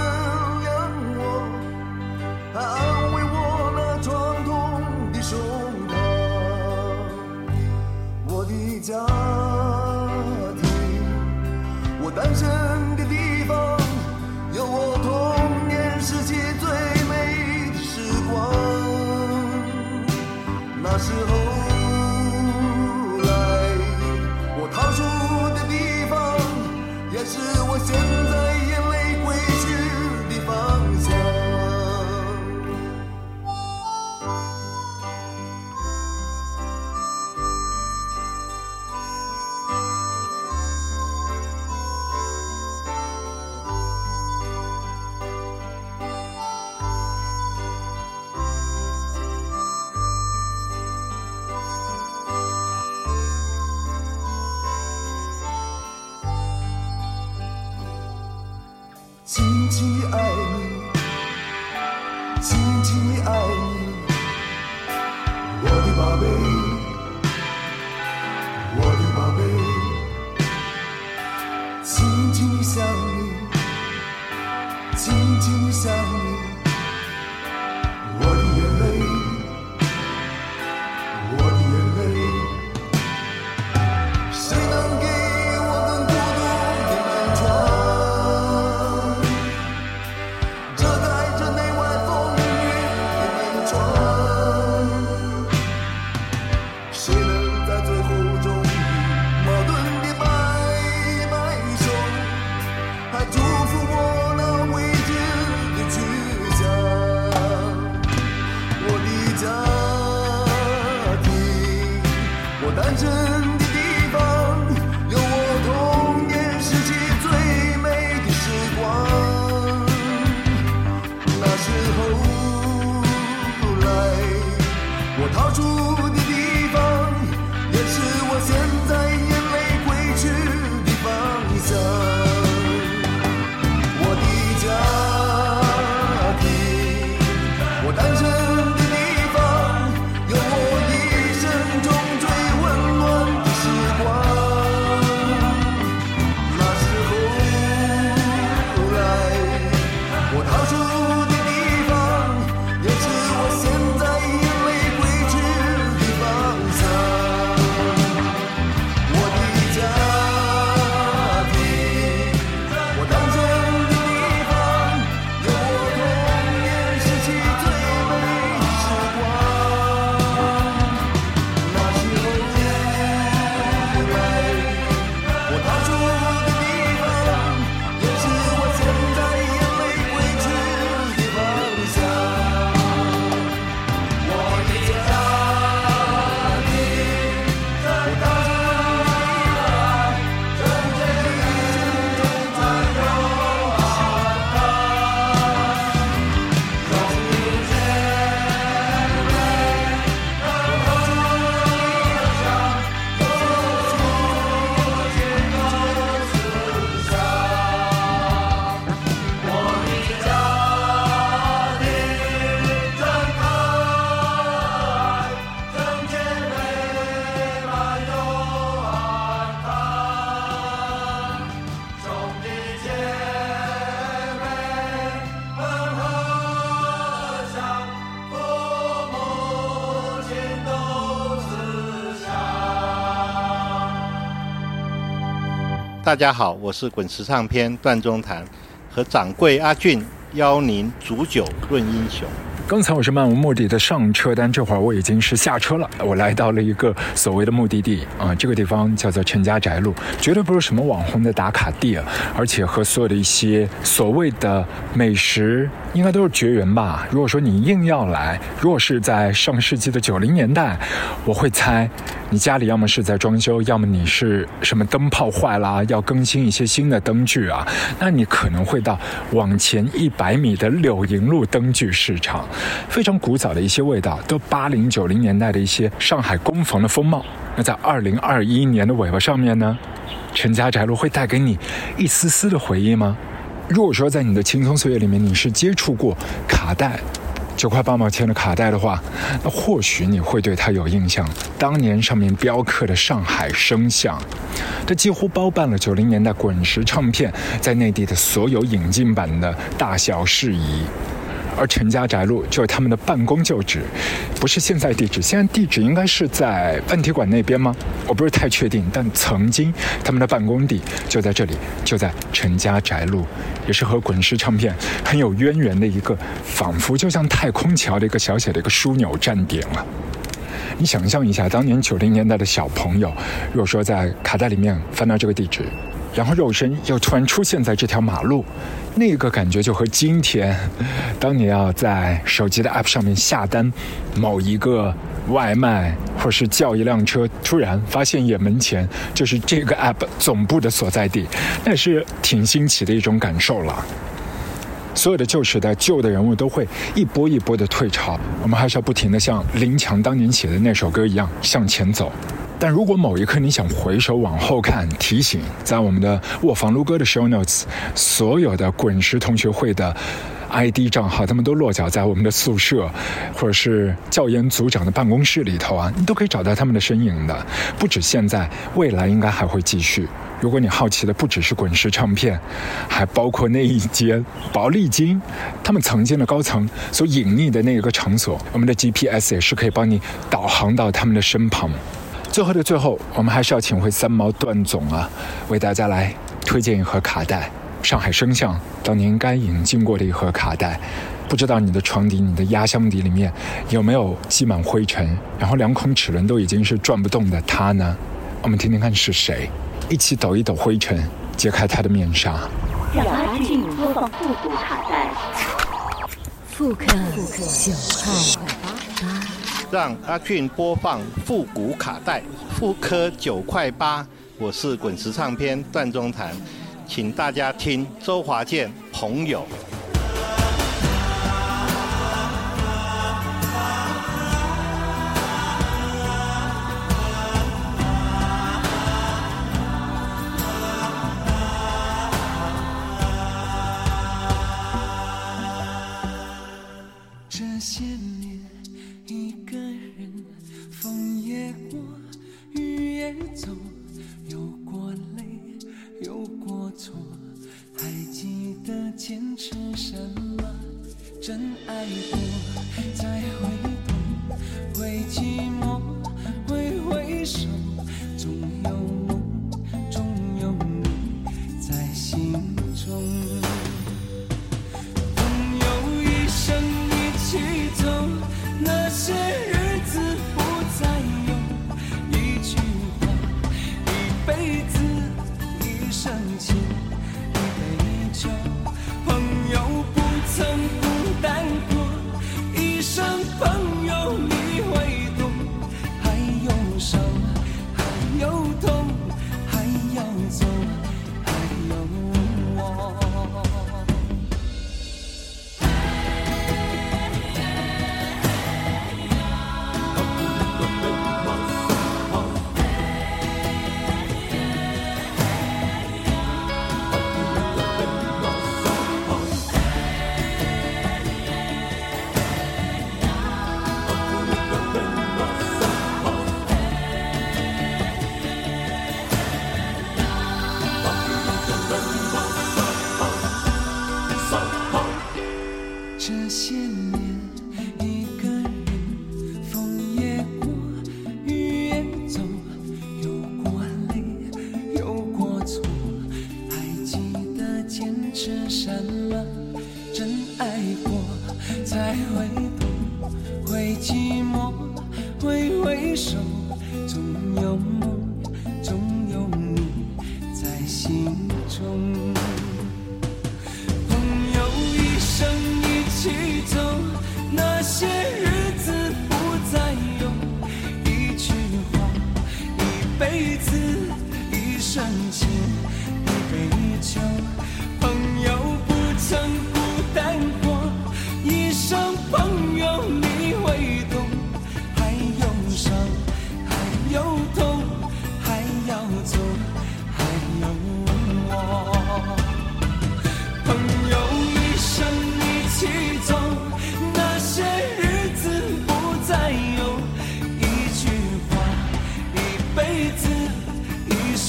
Speaker 5: 大家好，我是滚石唱片段中谈，和掌柜阿俊邀您煮酒论英雄。
Speaker 4: 刚才我是漫无目的的上车，但这会儿我已经是下车了。我来到了一个所谓的目的地啊，这个地方叫做陈家宅路，绝对不是什么网红的打卡地啊，而且和所有的一些所谓的美食应该都是绝缘吧。如果说你硬要来，如果是在上世纪的九零年代，我会猜你家里要么是在装修，要么你是什么灯泡坏啦，要更新一些新的灯具啊，那你可能会到往前一百米的柳营路灯具市场。非常古早的一些味道，都八零九零年代的一些上海工房的风貌。那在二零二一年的尾巴上面呢，陈家宅路会带给你一丝丝的回忆吗？如果说在你的青葱岁月里面你是接触过卡带，九块八毛钱的卡带的话，那或许你会对它有印象。当年上面雕刻的上海声像，这几乎包办了九零年代滚石唱片在内地的所有引进版的大小事宜。而陈家宅路就是他们的办公旧址，不是现在地址，现在地址应该是在万体馆那边吗？我不是太确定，但曾经他们的办公地就在这里，就在陈家宅路，也是和滚石唱片很有渊源的一个，仿佛就像太空桥的一个小小的一个枢纽站点了。你想象一下，当年九零年代的小朋友，如果说在卡带里面翻到这个地址，然后肉身又突然出现在这条马路，那个感觉就和今天，当你要在手机的 App 上面下单某一个外卖，或是叫一辆车，突然发现眼门前就是这个 App 总部的所在地，那是挺新奇的一种感受了。所有的旧时代、旧的人物都会一波一波的退潮，我们还是要不停的像林强当年写的那首歌一样向前走。但如果某一刻你想回首往后看，提醒在我们的卧房撸歌的 show notes，所有的滚石同学会的 ID 账号，他们都落脚在我们的宿舍，或者是教研组长的办公室里头啊，你都可以找到他们的身影的。不止现在，未来应该还会继续。如果你好奇的不只是滚石唱片，还包括那一间宝丽金，他们曾经的高层所隐匿的那一个场所，我们的 GPS 也是可以帮你导航到他们的身旁。最后的最后，我们还是要请回三毛段总啊，为大家来推荐一盒卡带，上海声像当年应该引进过的一盒卡带。不知道你的床底、你的压箱底里面有没有积满灰尘，然后两孔齿轮都已经是转不动的他呢？我们听听看是谁，一起抖一抖灰尘，揭开他的面纱。
Speaker 7: 让阿俊播放复古卡带，
Speaker 3: 复刻九块八。
Speaker 5: 让阿俊播放复古卡带，复刻九块八。我是滚石唱片段中谈，请大家听周华健《朋友》。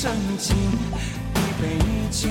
Speaker 11: 深情，一杯酒。